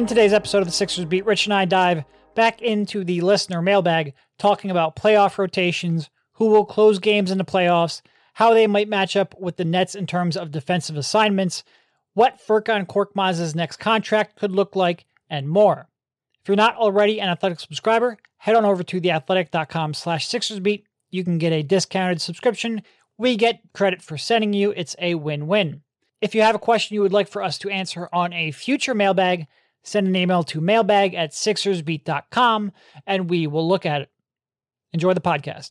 In today's episode of the Sixers Beat, Rich and I dive back into the listener mailbag, talking about playoff rotations, who will close games in the playoffs, how they might match up with the Nets in terms of defensive assignments, what Furkan Korkmaz's next contract could look like, and more. If you're not already an Athletic subscriber, head on over to theathletic.com slash sixersbeat. You can get a discounted subscription. We get credit for sending you. It's a win-win. If you have a question you would like for us to answer on a future mailbag, send an email to mailbag at sixersbeat.com and we will look at it. Enjoy the podcast.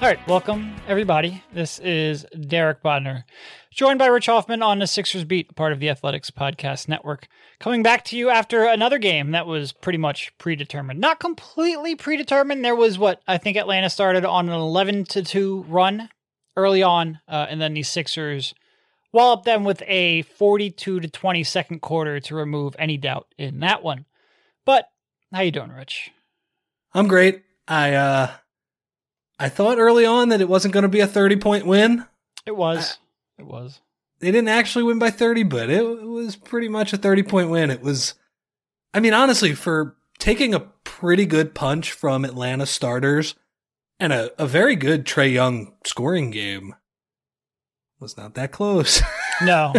All right, welcome everybody. This is Derek Bodner, joined by Rich Hoffman on the Sixers Beat, part of the Athletics Podcast Network. Coming back to you after another game that was pretty much predetermined. Not completely predetermined. There was what I think Atlanta started on an 11 to 2 run early on, uh, and then the Sixers walloped them with a 42 to 20 second quarter to remove any doubt in that one. But how you doing, Rich? I'm great. I uh I thought early on that it wasn't going to be a 30 point win. It was. I, it was. They didn't actually win by 30, but it, it was pretty much a 30 point win. It was, I mean, honestly, for taking a pretty good punch from Atlanta starters and a, a very good Trae Young scoring game was not that close. No.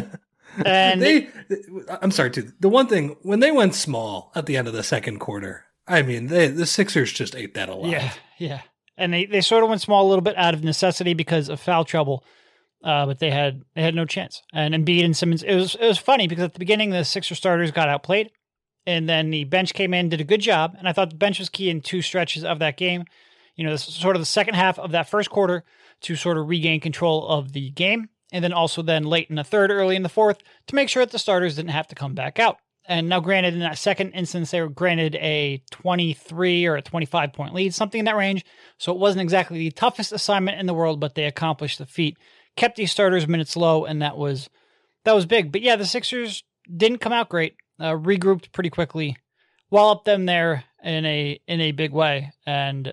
And they, I'm sorry, too. The one thing, when they went small at the end of the second quarter, I mean, they, the Sixers just ate that alive. Yeah. Yeah and they, they sort of went small a little bit out of necessity because of foul trouble. Uh, but they had they had no chance. And Embiid and Simmons, it was it was funny because at the beginning the Sixer starters got outplayed, and then the bench came in, did a good job, and I thought the bench was key in two stretches of that game. You know, sort of the second half of that first quarter to sort of regain control of the game, and then also then late in the third, early in the fourth to make sure that the starters didn't have to come back out. And now, granted, in that second instance, they were granted a 23 or a 25 point lead, something in that range. So it wasn't exactly the toughest assignment in the world, but they accomplished the feat, kept these starters' minutes low, and that was that was big. But yeah, the Sixers didn't come out great. Uh, regrouped pretty quickly, walloped them there in a in a big way, and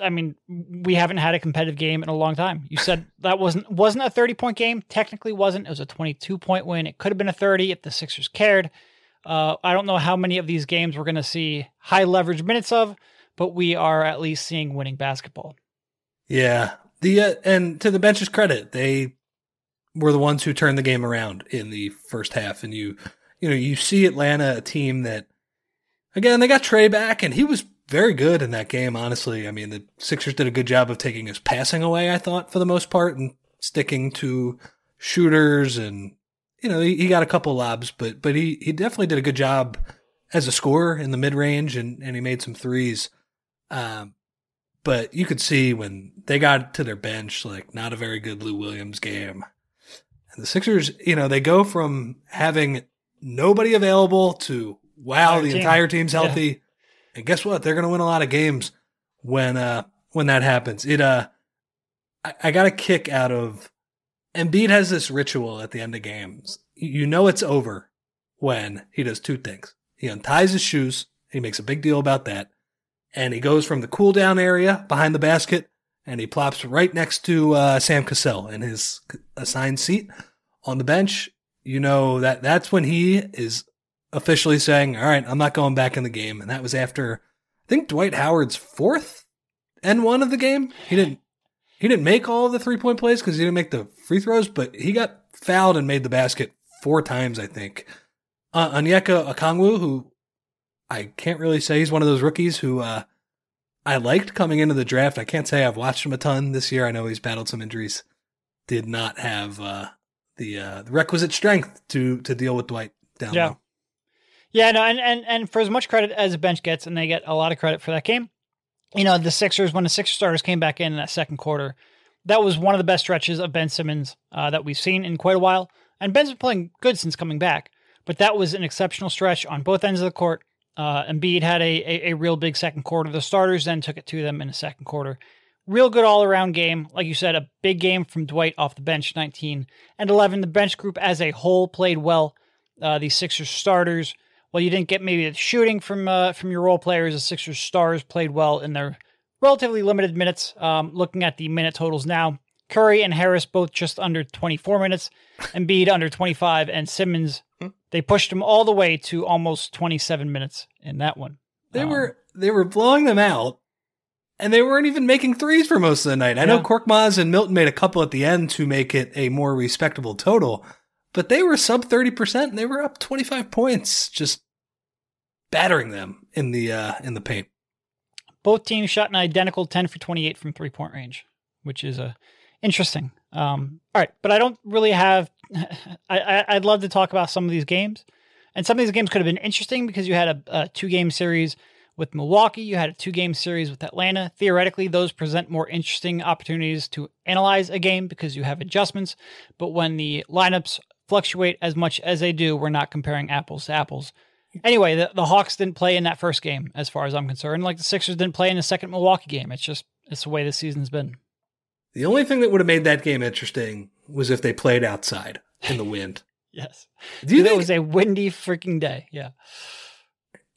I mean, we haven't had a competitive game in a long time. You said that wasn't wasn't a 30 point game. Technically wasn't. It was a 22 point win. It could have been a 30 if the Sixers cared. Uh, I don't know how many of these games we're going to see high leverage minutes of, but we are at least seeing winning basketball. Yeah. The uh, and to the bench's credit, they were the ones who turned the game around in the first half and you you know, you see Atlanta a team that again, they got Trae back and he was very good in that game, honestly. I mean, the Sixers did a good job of taking his passing away, I thought, for the most part, and sticking to shooters and you know, he, he got a couple lobs, but but he, he definitely did a good job as a scorer in the mid range and, and he made some threes. Um, but you could see when they got to their bench, like not a very good Lou Williams game. And the Sixers, you know, they go from having nobody available to wow, entire the team. entire team's healthy. Yeah. And guess what? They're going to win a lot of games when uh when that happens. It uh I, I got a kick out of Embiid has this ritual at the end of games. You know it's over when he does two things. He unties his shoes, he makes a big deal about that, and he goes from the cool down area behind the basket and he plops right next to uh, Sam Cassell in his assigned seat on the bench. You know that that's when he is officially saying, all right, I'm not going back in the game. And that was after, I think Dwight Howard's fourth and one of the game. He didn't, he didn't make all the three point plays because he didn't make the free throws, but he got fouled and made the basket four times, I think. Uh, Onyeka Okongwu, who I can't really say he's one of those rookies who, uh, I liked coming into the draft. I can't say I've watched him a ton this year. I know he's battled some injuries. Did not have, uh, the, uh, the requisite strength to, to deal with Dwight down yeah. low. Yeah, no, and, and and for as much credit as the bench gets, and they get a lot of credit for that game. You know, the Sixers when the Sixers starters came back in, in that second quarter, that was one of the best stretches of Ben Simmons uh, that we've seen in quite a while. And Ben's been playing good since coming back, but that was an exceptional stretch on both ends of the court. Uh, Embiid had a, a, a real big second quarter. The starters then took it to them in the second quarter. Real good all around game. Like you said, a big game from Dwight off the bench, 19 and 11. The bench group as a whole played well. Uh, the Sixers starters Well, you didn't get maybe the shooting from uh, from your role players. The Sixers stars played well in their relatively limited minutes. Um, looking at the minute totals now, Curry and Harris both just under 24 minutes, Embiid under 25, and Simmons Hmm. they pushed him all the way to almost 27 minutes in that one. They Um, were they were blowing them out, and they weren't even making threes for most of the night. I know Yeah. Korkmaz and Milton made a couple at the end to make it a more respectable total, but they were sub thirty percent, and they were up twenty five points, just battering them in the uh, in the paint. both teams shot an identical 10 for 28 from three point range, which is uh, interesting. Um, all right, but I don't really have. I, I, I'd love to talk about some of these games, and some of these games could have been interesting because you had a, a two game series with Milwaukee, you had a two game series with Atlanta. Theoretically, those present more interesting opportunities to analyze a game because you have adjustments. But when the lineups fluctuate as much as they do, we're not comparing apples to apples. Anyway, the, the Hawks didn't play in that first game, as far as I'm concerned. Like the Sixers didn't play in the second Milwaukee game. It's just it's the way the season's been. The only thing that would have made that game interesting was if they played outside in the wind. Yes, Do you think it was a windy freaking day. Yeah,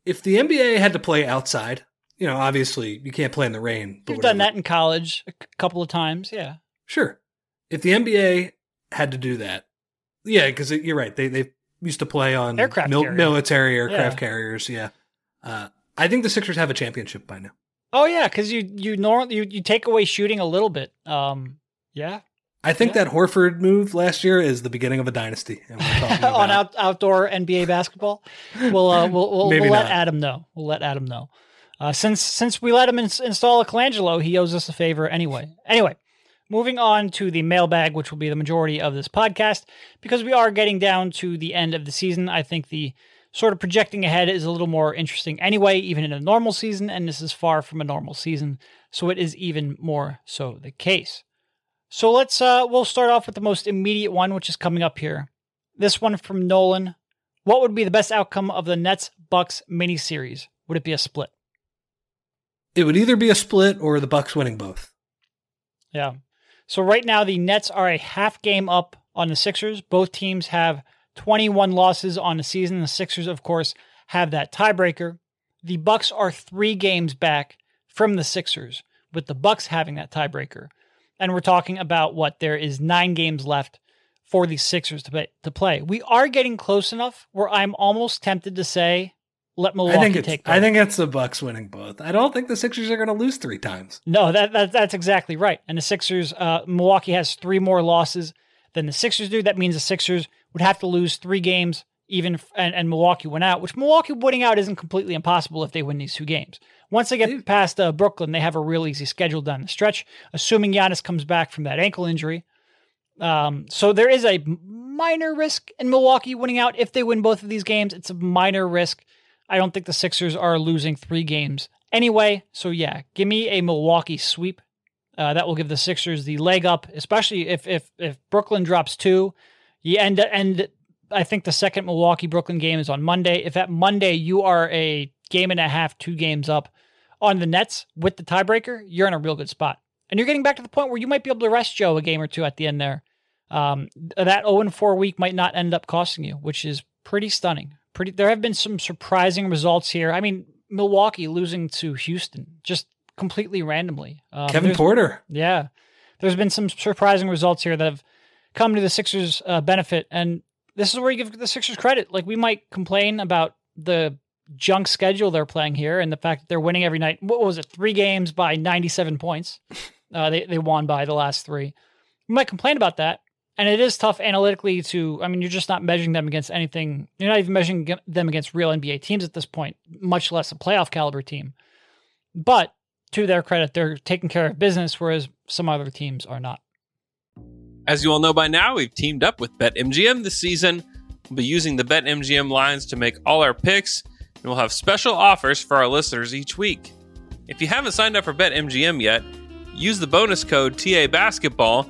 if the NBA had to play outside, you know, obviously you can't play in the rain. but we've done that in college a couple of times. Yeah, Sure. If the NBA had to do that, yeah, because you're right. They they used to play on Aircraft mil- carrier. military aircraft Yeah. carriers. Yeah. Uh, I think the Sixers have a championship by now. Oh yeah, because you you normally you you take away shooting a little bit. Um, yeah, I think Yeah. that Horford move last year is the beginning of a dynasty. And we're about, on out, outdoor NBA basketball. We'll uh, we'll we'll, we'll let. Adam know. We'll let Adam know. Uh, since since we let him ins- install a Colangelo, he owes us a favor anyway. Anyway, moving on to the mailbag, which will be the majority of this podcast, because we are getting down to the end of the season. I think the sort of projecting ahead is a little more interesting anyway, even in a normal season, and this is far from a normal season, so it is even more so the case. So let's uh we'll start off with the most immediate one, which is coming up here. This one from Nolan. What would be the best outcome of the Nets Bucks mini series? Would it be a split? it would either be a split or the Bucks winning both. Yeah. So right now the Nets are a half game up on the Sixers. Both teams have 21 losses on the season. The Sixers, of course, have that tiebreaker. The Bucks are 3 games back from the Sixers with the Bucks having that tiebreaker. And we're talking about what there is 9 games left for the Sixers to play, to play. We are getting close enough where I'm almost tempted to say let Milwaukee I think it's take I think it's the Bucks winning both. I don't think the Sixers are going to lose three times. No, that, that that's exactly right. And the Sixers, uh, Milwaukee has three more losses than the Sixers do. That means the Sixers would have to lose three games, even and, and Milwaukee went out. Which Milwaukee winning out isn't completely impossible if they win these two games. Once they get past uh, Brooklyn, they have a real easy schedule down the stretch, assuming Giannis comes back from that ankle injury. Um, so there is a minor risk in Milwaukee winning out if they win both of these games. It's a minor risk. I don't think the Sixers are losing three games anyway. So yeah, give me a Milwaukee sweep. Uh, that will give the Sixers the leg up, especially if if if Brooklyn drops two. You end and I think the second Milwaukee Brooklyn game is on Monday. If at Monday you are a game and a half, two games up on the Nets with the tiebreaker, you're in a real good spot. And you're getting back to the point where you might be able to rest Joe a game or two at the end there. Um, that 0 4 week might not end up costing you, which is pretty stunning. Pretty. There have been some surprising results here. I mean, Milwaukee losing to Houston just completely randomly. Um, Kevin Porter. yeah. There's been some surprising results here that have come to the Sixers' uh, benefit. And this is where you give the Sixers credit. Like, we might complain about the junk schedule they're playing here and the fact that they're winning every night. What was it? Three games by 97 points. Uh, they, they won by the last three. We might complain about that. And it is tough analytically to, I mean, you're just not measuring them against anything. You're not even measuring them against real NBA teams at this point, much less a playoff caliber team. But to their credit, they're taking care of business, whereas some other teams are not. As you all know by now, we've teamed up with BetMGM this season. We'll be using the BetMGM lines to make all our picks, and we'll have special offers for our listeners each week. If you haven't signed up for BetMGM yet, use the bonus code TA Basketball,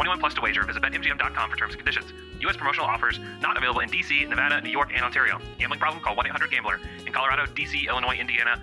21 plus to wager. Visit BetMGM.com for terms and conditions. U.S. promotional offers not available in D.C., Nevada, New York, and Ontario. Gambling problem? Call 1-800-GAMBLER. In Colorado, D.C., Illinois, Indiana,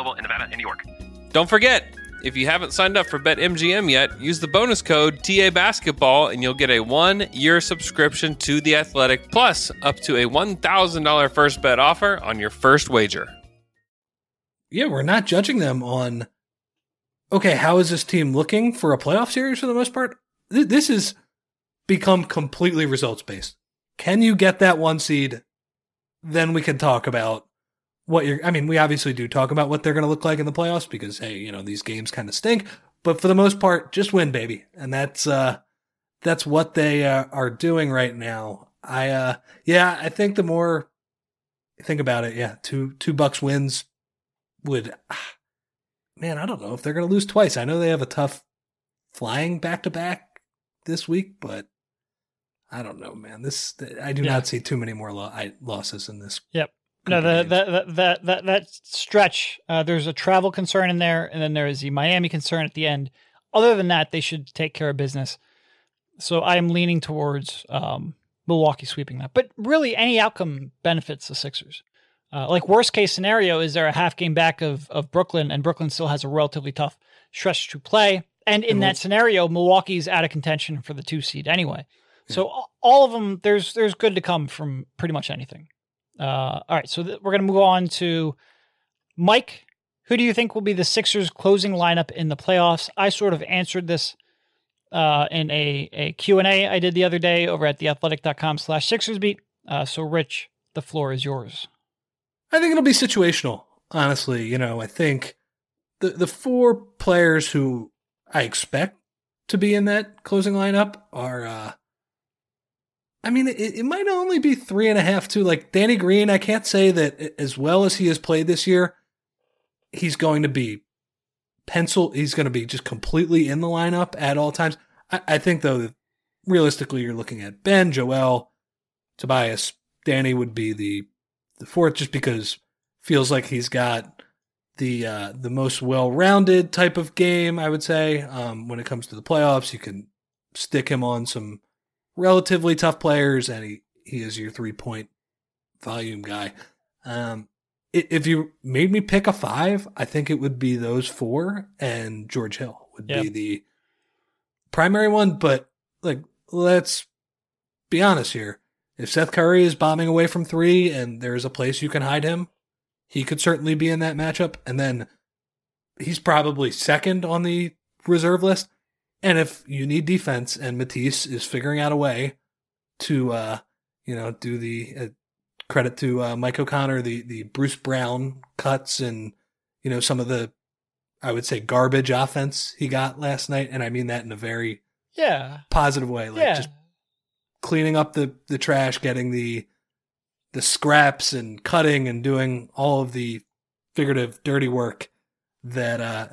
in Nevada and New York. Don't forget, if you haven't signed up for BetMGM yet, use the bonus code TA Basketball and you'll get a one year subscription to The Athletic, plus up to a $1,000 first bet offer on your first wager. Yeah, we're not judging them on, okay, how is this team looking for a playoff series for the most part? This has become completely results based. Can you get that one seed? Then we can talk about what you're, I mean, we obviously do talk about what they're going to look like in the playoffs because, hey, you know, these games kind of stink, but for the most part, just win, baby. And that's, uh, that's what they uh, are doing right now. I, uh, yeah, I think the more think about it, yeah, two, two bucks wins would, man, I don't know if they're going to lose twice. I know they have a tough flying back to back this week, but I don't know, man. This, I do Yeah. not see too many more lo- I, losses in this. Yep. No, of the, games. that that that stretch. Uh, there's a travel concern in there, and then there is the Miami concern at the end. Other than that, they should take care of business. So I am leaning towards um, Milwaukee sweeping that. But really, any outcome benefits the Sixers. Uh, like worst case scenario is they're a half game back of of Brooklyn, and Brooklyn still has a relatively tough stretch to play. And in And that scenario, Milwaukee's out of contention for the two seed anyway. So all of them, there's there's good to come from pretty much anything. Uh, all right, so th- we're going to move on to Mike. Who do you think will be the Sixers' closing lineup in the playoffs? I sort of answered this uh, in a, a Q&A I did the other day over at theathletic.com slash Sixersbeat. Uh, so, Rich, the floor is yours. I think it'll be situational, honestly. You know, I think the, the four players who I expect to be in that closing lineup are, uh, I mean, it, it might only be three and a half, too. Like Danny Green, I can't say that as well as he has played this year, he's going to be pencil. He's going to be just completely in the lineup at all times. I, I think, though, that realistically, you're looking at Ben, Joel, Tobias, Danny would be the the fourth, just because feels like he's got the uh, the most well rounded type of game. I would say um, when it comes to the playoffs, you can stick him on some relatively tough players, and he he is your three point volume guy. Um, if you made me pick a five, I think it would be those four, and George Hill would Yeah. be the primary one. But like, let's be honest here. If Seth Curry is bombing away from three and there's a place you can hide him, he could certainly be in that matchup. And then he's probably second on the reserve list. And if you need defense and Matisse is figuring out a way to, uh, you know, do the uh, credit to uh, Mike O'Connor, the, the Bruce Brown cuts and, you know, some of the, I would say, garbage offense he got last night. And I mean that in a very Yeah. positive way. Like yeah. just cleaning up the the trash, getting the the scraps and cutting and doing all of the figurative dirty work that uh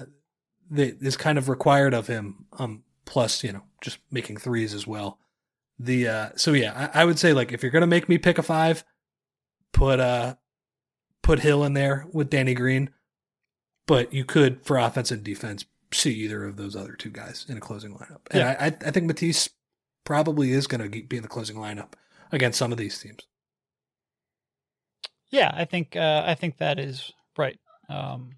that is kind of required of him. Um plus, you know, just making threes as well. The uh so yeah, I, I would say like if you're gonna make me pick a five, put uh put Hill in there with Danny Green. But you could for offense and defense see either of those other two guys in a closing lineup. And Yeah. I, I think Matisse probably is going to be in the closing lineup against some of these teams. Yeah, I think uh, I think that is right. Um,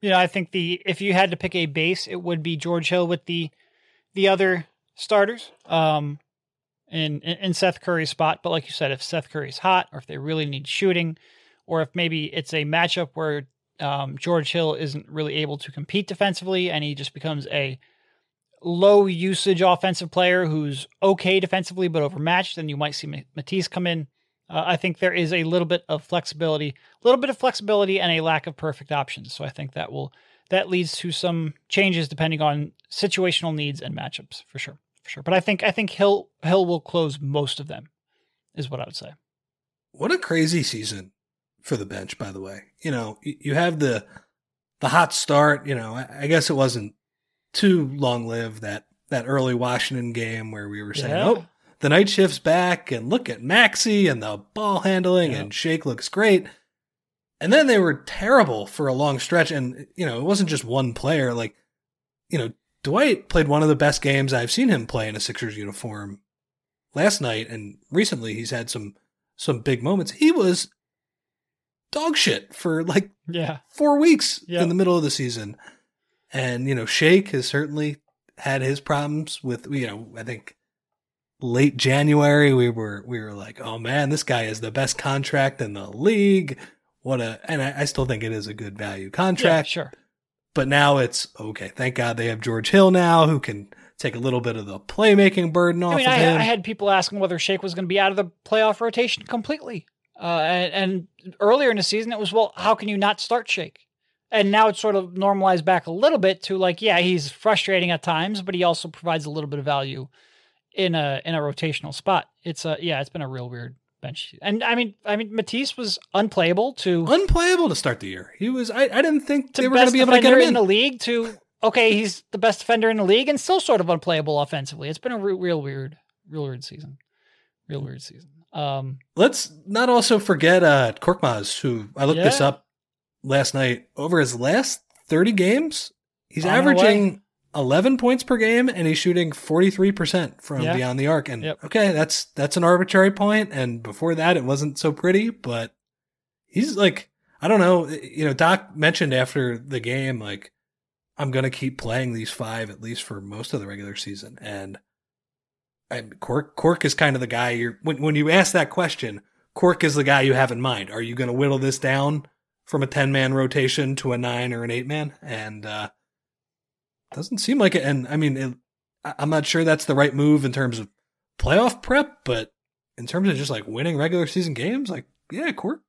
you know, I think the if you had to pick a base, it would be George Hill with the the other starters um, in, in Seth Curry's spot. But like you said, if Seth Curry's hot, or if they really need shooting, or if maybe it's a matchup where um, George Hill isn't really able to compete defensively, and he just becomes a low usage offensive player who's okay defensively but overmatched, then you might see Ma- Matisse come in. Uh, I think there is a little bit of flexibility, a little bit of flexibility, and a lack of perfect options. So I think that will that leads to some changes depending on situational needs and matchups for sure, for sure. But I think I think Hill Hill will close most of them, is what I would say. What a crazy season for the bench, by the way. You know, you have the the hot start. You know, I guess it wasn't too long lived that that early Washington game where we were saying, Yeah. "Oh, the night shift's back," and look at Maxey and the ball handling, Yeah. and Shake looks great. And then they were terrible for a long stretch, and you know, it wasn't just one player. Like, you know, Dwight played one of the best games I've seen him play in a Sixers uniform last night, and recently he's had some some big moments. He was dog shit for like Yeah, four weeks Yeah. in the middle of the season. And, you know, Shake has certainly had his problems with, you know, I think late January we were, we were like, oh man, this guy is the best contract in the league. What a, and I, I still think it is a good value yeah, contract, sure. but now it's okay. Thank God they have George Hill now who can take a little bit of the playmaking burden off I mean, of I, him. I had people asking whether Shake was going to be out of the playoff rotation completely. Uh, and, and earlier in the season, it was, well, how can you not start Shake? And now it's sort of normalized back a little bit to like, yeah, he's frustrating at times, but he also provides a little bit of value in a in a rotational spot. It's a yeah, it's been a real weird bench. And I mean, I mean, Matisse was unplayable to Unplayable to start the year. He was, I, I didn't think they were going to be able to get defender him in in. the league to okay, he's the best defender in the league and still sort of unplayable offensively. It's been a re- real weird, real weird season, real weird season. Um, Let's not also forget uh Korkmaz, who I looked this up last night. Over his last 30 games, he's On averaging 11 points per game and he's shooting 43% from Yeah. beyond the arc. And Yep. okay, that's that's an arbitrary point and before that it wasn't so pretty, but he's like I don't know, you know, Doc mentioned after the game like I'm going to keep playing these five at least for most of the regular season and I, Cork Cork is kind of the guy you're when when you ask that question, Cork is the guy you have in mind. Are you going to whittle this down from a 10 man rotation to a 9 or an 8 man? And uh doesn't seem like it and I mean it, I'm not sure that's the right move in terms of playoff prep, but in terms of just like winning regular season games, like yeah, Cork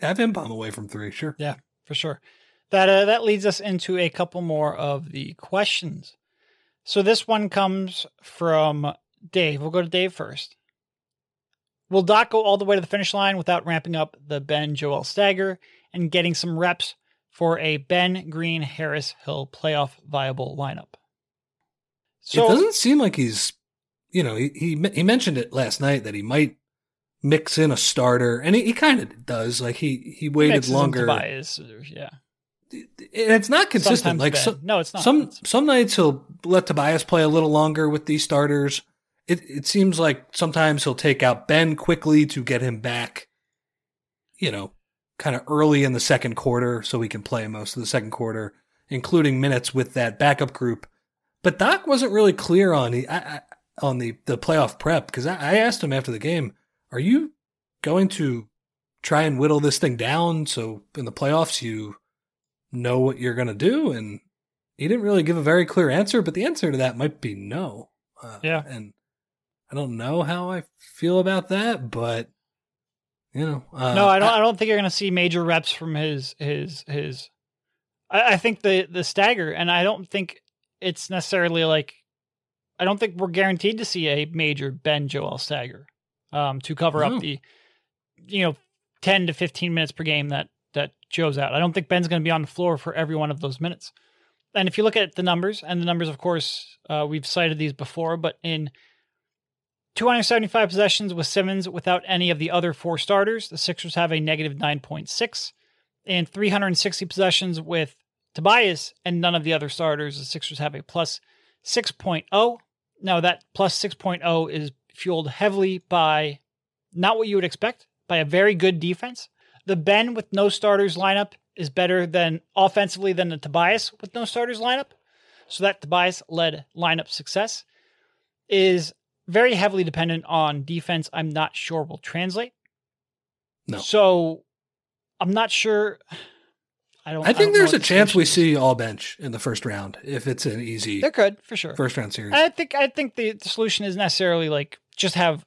have him bomb away from 3, sure. Yeah, for sure. That uh, that leads us into a couple more of the questions. So this one comes from Dave. We'll go to Dave first. Will Doc go all the way to the finish line without ramping up the Ben Joel stagger and getting some reps for a Ben Green Harris Hill playoff viable lineup? it doesn't seem like he's, you know, he, he he mentioned it last night that he might mix in a starter, and he, he kind of does. Like he he waited longer, Tobias, yeah. it's not consistent. Sometimes like so, no, it's not. some It's- some nights he'll let Tobias play a little longer with these starters. It it seems like sometimes he'll take out Ben quickly to get him back, you know, kind of early in the second quarter so we can play most of the second quarter, including minutes with that backup group. But Doc wasn't really clear on the I, I, on the the playoff prep because I, I asked him after the game, "Are you going to try and whittle this thing down so in the playoffs you know what you're going to do?" And he didn't really give a very clear answer, but the answer to that might be no. Uh, Yeah. and I don't know how I feel about that, but you know, uh, no, I don't. I, don't think you're going to see major reps from his his his. I, I think the the stagger, and I don't think it's necessarily like. I don't think we're guaranteed to see a major Ben Joel stagger, um, to cover No. up the, you know, ten to fifteen minutes per game that that Joe's out. I don't think Ben's going to be on the floor for every one of those minutes. And if you look at the numbers, and the numbers, of course, uh, we've cited these before, but in 275 possessions with Simmons without any of the other four starters. The Sixers have a negative 9.6. And 360 possessions with Tobias and none of the other starters. The Sixers have a plus 6.0. Now, that plus 6.0 is fueled heavily by not what you would expect, by a very good defense. The Ben with no starters lineup is better than offensively than the Tobias with no starters lineup. So that Tobias led lineup success is very heavily dependent on defense. I'm not sure will translate. No. So I'm not sure. I don't. I think don't there's a chance we see all bench in the first round if it's an easy There could for sure. first round series. I think I think the, the solution is necessarily like just have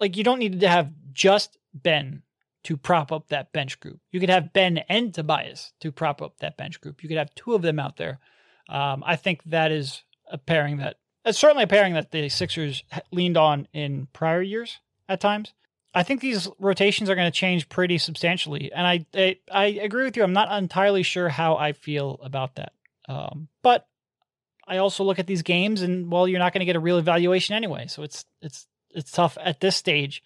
like you don't need to have just Ben to prop up that bench group. You could have Ben and Tobias to prop up that bench group. You could have two of them out there. Um, I think that is a pairing that it's certainly a pairing that the Sixers leaned on in prior years at times. I think these rotations are going to change pretty substantially, and I, I, I agree with you. I'm not entirely sure how I feel about that, um, but I also look at these games, and well, you're not going to get a real evaluation anyway, so it's it's it's tough at this stage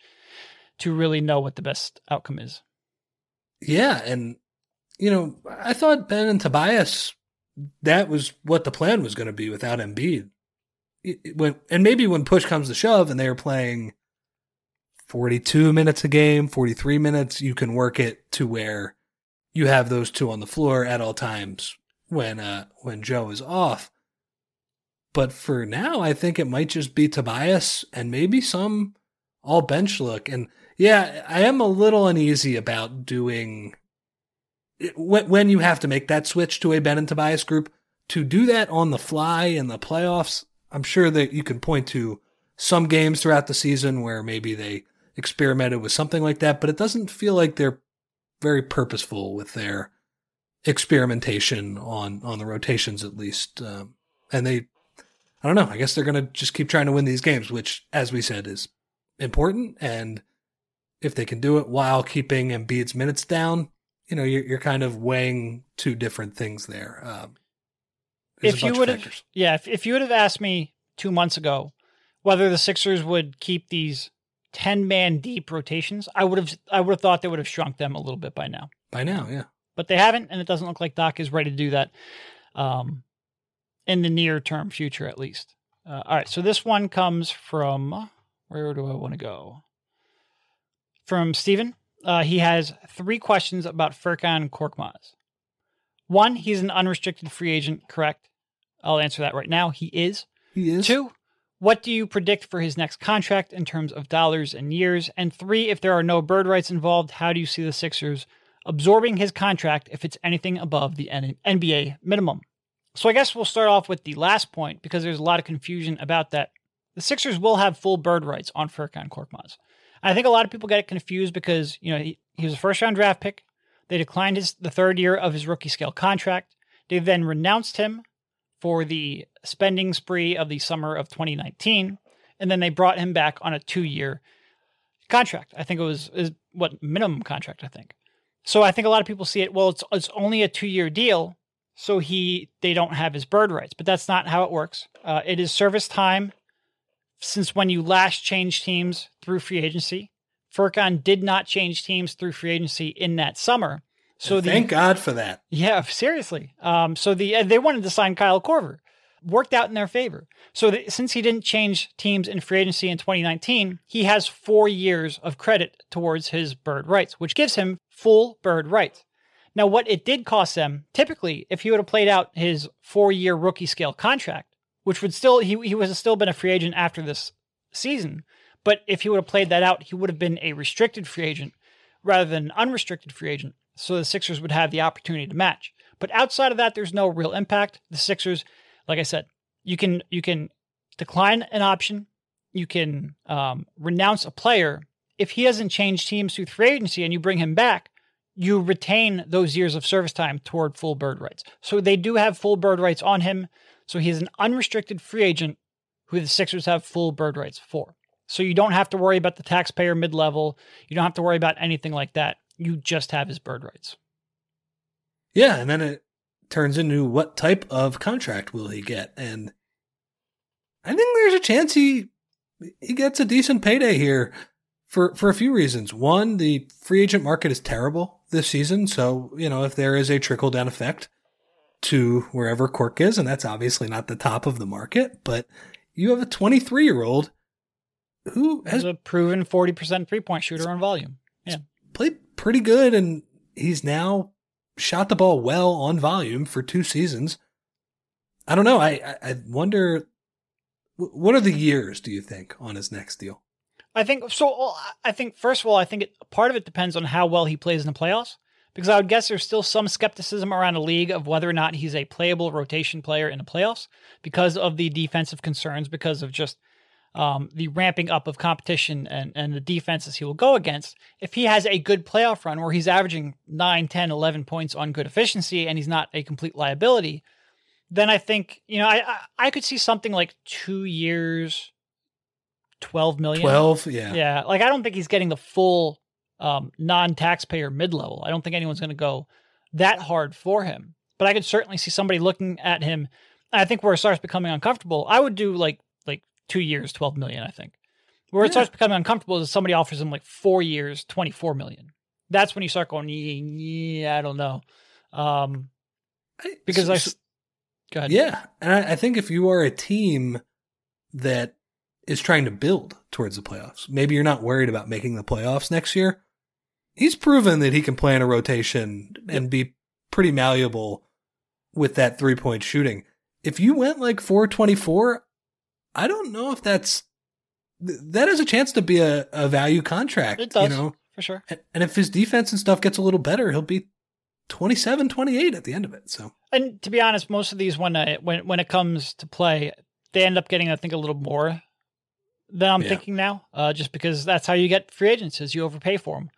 to really know what the best outcome is. Yeah, and you know, I thought Ben and Tobias that was what the plan was going to be without Embiid. When and maybe when push comes to shove and they are playing 42 minutes a game, 43 minutes, you can work it to where you have those two on the floor at all times when uh when Joe is off. But for now, I think it might just be Tobias and maybe some all bench look. And yeah, I am a little uneasy about doing when you have to make that switch to a Ben and Tobias group to do that on the fly in the playoffs. I'm sure that you can point to some games throughout the season where maybe they experimented with something like that, but it doesn't feel like they're very purposeful with their experimentation on on the rotations at least. Um, and they, I don't know. I guess they're gonna just keep trying to win these games, which, as we said, is important. And if they can do it while keeping Embiid's minutes down, you know, you're, you're kind of weighing two different things there. Um, if you would have, yeah, if, if you would have asked me two months ago whether the Sixers would keep these 10 man deep rotations, I would have I would have thought they would have shrunk them a little bit by now. By now, yeah. But they haven't, and it doesn't look like Doc is ready to do that um, in the near term future, at least. Uh, all right, so this one comes from where do I want to go? From Steven. Uh, he has three questions about Furkan Korkmaz. One, he's an unrestricted free agent, correct? I'll answer that right now. He is. He is. Two, what do you predict for his next contract in terms of dollars and years? And three, if there are no bird rights involved, how do you see the Sixers absorbing his contract if it's anything above the NBA minimum? So I guess we'll start off with the last point because there's a lot of confusion about that. The Sixers will have full bird rights on Furkan Korkmaz. I think a lot of people get it confused because, you know, he, he was a first round draft pick. They declined his the third year of his rookie scale contract. They then renounced him for the spending spree of the summer of 2019, and then they brought him back on a two-year contract. I think it was is what minimum contract. I think. So I think a lot of people see it. Well, it's it's only a two-year deal, so he they don't have his bird rights. But that's not how it works. Uh, it is service time since when you last changed teams through free agency. Furkan did not change teams through free agency in that summer. So the, thank God for that. Yeah, seriously. Um, so the they wanted to sign Kyle Korver, worked out in their favor. So the, since he didn't change teams in free agency in 2019, he has four years of credit towards his bird rights, which gives him full bird rights. Now, what it did cost them, typically, if he would have played out his four-year rookie scale contract, which would still he he have still been a free agent after this season, but if he would have played that out, he would have been a restricted free agent rather than an unrestricted free agent so the Sixers would have the opportunity to match. But outside of that, there's no real impact. The Sixers, like I said, you can you can decline an option, you can um, renounce a player if he hasn't changed teams through free agency, and you bring him back. You retain those years of service time toward full bird rights. So they do have full bird rights on him. So he's an unrestricted free agent who the Sixers have full bird rights for. So you don't have to worry about the taxpayer mid level. You don't have to worry about anything like that you just have his bird rights. Yeah, and then it turns into what type of contract will he get? And I think there's a chance he he gets a decent payday here for for a few reasons. One, the free agent market is terrible this season, so you know if there is a trickle down effect to wherever Cork is, and that's obviously not the top of the market, but you have a 23 year old who has a proven 40% three point shooter on volume. Yeah, played pretty good, and he's now shot the ball well on volume for two seasons. I don't know. I I wonder what are the years do you think on his next deal? I think so. I think first of all, I think it, part of it depends on how well he plays in the playoffs. Because I would guess there's still some skepticism around the league of whether or not he's a playable rotation player in the playoffs because of the defensive concerns, because of just um, the ramping up of competition and, and the defenses he will go against, if he has a good playoff run where he's averaging 9, 10, 11 points on good efficiency and he's not a complete liability, then I think, you know, I, I, I could see something like two years, 12 million. 12, yeah. Yeah. Like, I don't think he's getting the full um, non taxpayer mid level. I don't think anyone's going to go that hard for him. But I could certainly see somebody looking at him. I think where it starts becoming uncomfortable, I would do like like two years, 12 million, I think. Where it starts becoming uncomfortable is somebody offers him like four years, 24 million. That's when you start going, yeah, I don't know. Um, because I, S- s- go ahead. Yeah, and I, I think if you are a team that is trying to build towards the playoffs, maybe you're not worried about making the playoffs next year. He's proven that he can play in a rotation and be pretty malleable with that three point shooting. If you went like 424, I don't know if that's th- that has a chance to be a, a value contract. It does. You know, for sure. and, and if his defense and stuff gets a little better, he'll be 27, 28 at the end of it. So And to be honest, most of these when I, when when it comes to play, they end up getting I think a little more than I'm Yeah. thinking now, uh, just because that's how you get free agents is you overpay for them.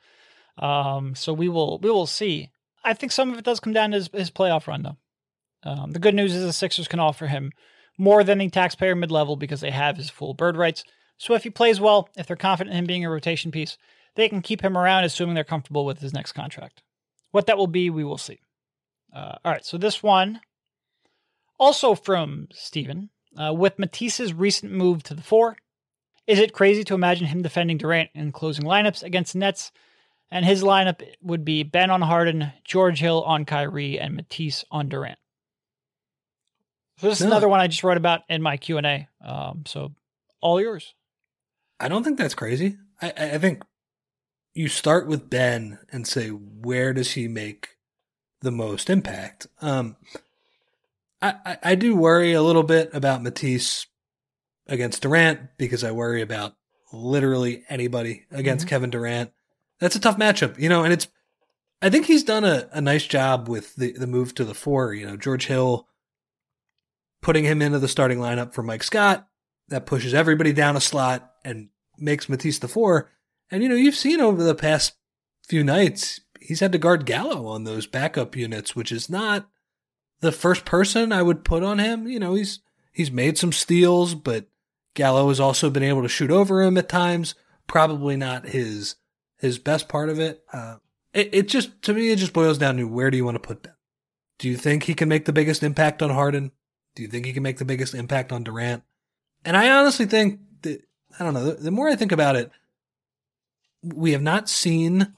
Um, so we will we will see. I think some of it does come down to his, his playoff run though. Um, the good news is the Sixers can offer him more than the taxpayer mid level because they have his full bird rights. So if he plays well, if they're confident in him being a rotation piece, they can keep him around, assuming they're comfortable with his next contract. What that will be, we will see. Uh, all right, so this one, also from Steven, uh, with Matisse's recent move to the four, is it crazy to imagine him defending Durant in closing lineups against Nets? And his lineup would be Ben on Harden, George Hill on Kyrie, and Matisse on Durant. So this is No. another one I just wrote about in my Q and A. Um, so all yours. I don't think that's crazy. I, I think you start with Ben and say where does he make the most impact. Um, I, I I do worry a little bit about Matisse against Durant because I worry about literally anybody against Mhm. Kevin Durant. That's a tough matchup, you know, and it's. I think he's done a, a nice job with the the move to the four. You know, George Hill putting him into the starting lineup for Mike Scott that pushes everybody down a slot and makes Matisse the four. And you know, you've seen over the past few nights, he's had to guard Gallo on those backup units, which is not the first person I would put on him. You know, he's he's made some steals, but Gallo has also been able to shoot over him at times. Probably not his his best part of it. Uh, it, it just to me, it just boils down to where do you want to put Ben? Do you think he can make the biggest impact on Harden? Do you think he can make the biggest impact on Durant? And I honestly think that I don't know. The, the more I think about it, we have not seen.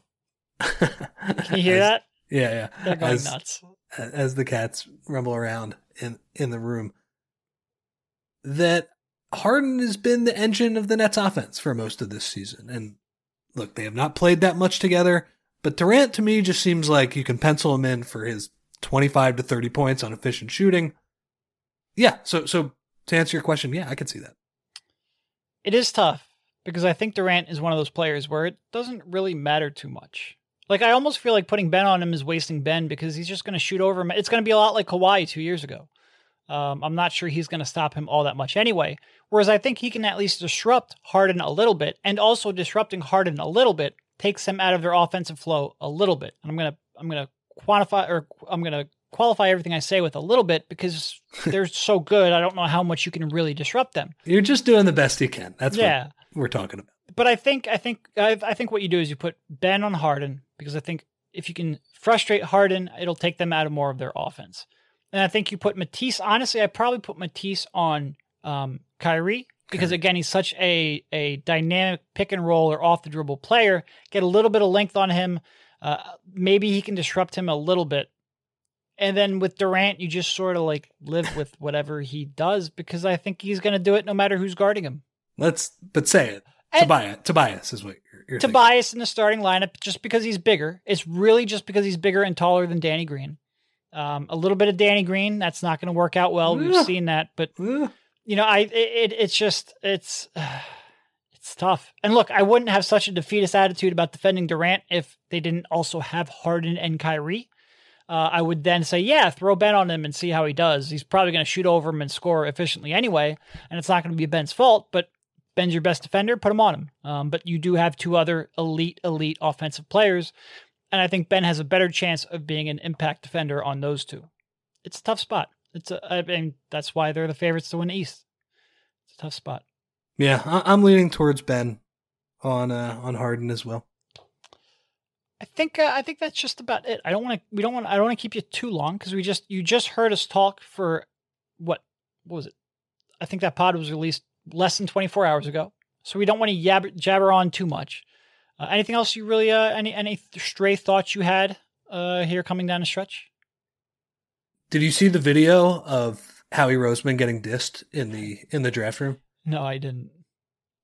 Can you hear as- that? Yeah, yeah. They're going as, nuts. as the cats rumble around in in the room. That Harden has been the engine of the Nets offense for most of this season. And look, they have not played that much together, but Durant to me just seems like you can pencil him in for his 25 to 30 points on efficient shooting. Yeah, so so to answer your question, yeah, I can see that. It is tough because I think Durant is one of those players where it doesn't really matter too much. Like I almost feel like putting Ben on him is wasting Ben because he's just going to shoot over him. It's going to be a lot like Kawhi two years ago. Um, I'm not sure he's going to stop him all that much anyway. Whereas I think he can at least disrupt Harden a little bit, and also disrupting Harden a little bit takes them out of their offensive flow a little bit. And I'm gonna I'm gonna quantify or I'm gonna qualify everything I say with a little bit because they're so good. I don't know how much you can really disrupt them. You're just doing the best you can. That's yeah. what we're talking about. but I think I think I, I think what you do is you put Ben on Harden because I think if you can frustrate Harden, it'll take them out of more of their offense. And I think you put Matisse. Honestly, I probably put Matisse on um, Kyrie because again, he's such a a dynamic pick and roll or off the dribble player. Get a little bit of length on him. Uh, maybe he can disrupt him a little bit. And then with Durant, you just sort of like live with whatever he does because I think he's going to do it no matter who's guarding him. Let's but say it. And- Tobias, Tobias is what you're, you're thinking. In the starting lineup just because he's bigger. It's really just because he's bigger and taller than Danny Green. Um, a little bit of Danny Green, that's not going to work out well. We've seen that, but you know, I it, it it's just it's it's tough. And look, I wouldn't have such a defeatist attitude about defending Durant if they didn't also have Harden and Kyrie. Uh, I would then say, yeah, throw Ben on him and see how he does. He's probably going to shoot over him and score efficiently anyway, and it's not going to be Ben's fault. But Ben's your best defender, put him on him. Um, but you do have two other elite, elite offensive players. And I think Ben has a better chance of being an impact defender on those two. It's a tough spot. It's a, I mean, that's why they're the favorites to win East. It's a tough spot. Yeah, I- I'm leaning towards Ben on uh, on Harden as well. I think uh, I think that's just about it. I don't want to. We don't want. I don't want to keep you too long because we just you just heard us talk for what what was it? I think that pod was released less than 24 hours ago, so we don't want to yab- jabber on too much. Uh, anything else you really uh, any any stray thoughts you had uh, here coming down the stretch? Did you see the video of Howie Roseman getting dissed in the in the draft room? No, I didn't.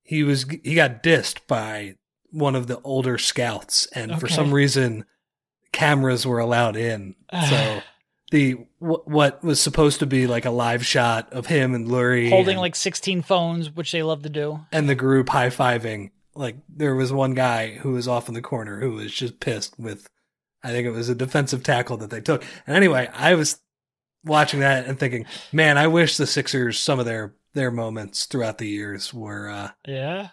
He was he got dissed by one of the older scouts, and for some reason, cameras were allowed in. So the wh- what was supposed to be like a live shot of him and Lurie Holding and, like 16 phones, which they love to do. and the group high fiving. Like there was one guy who was off in the corner who was just pissed with, I think it was a defensive tackle that they took. And anyway, I was watching that and thinking, man, I wish the Sixers some of their their moments throughout the years were uh Yeah,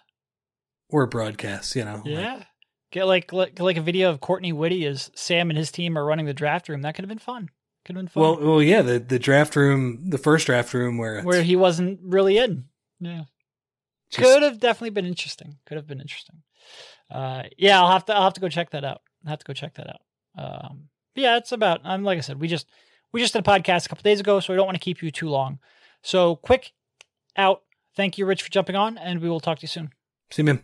were broadcasts. You know, Like, yeah. Get like like like a video of Courtney Witte as Sam and his team are running the draft room. That could have been fun. Could have been fun. well, well, yeah, the the draft room, the first draft room where where he wasn't really in. Yeah, just- could have definitely been interesting. Could have been interesting. Uh, yeah, I'll have to I'll have to go check that out. I will have to go check that out. Um, yeah, it's about. I'm um, like I said, we just we just did a podcast a couple days ago, so we don't want to keep you too long. So quick out. Thank you, Rich, for jumping on, and we will talk to you soon. see you, man.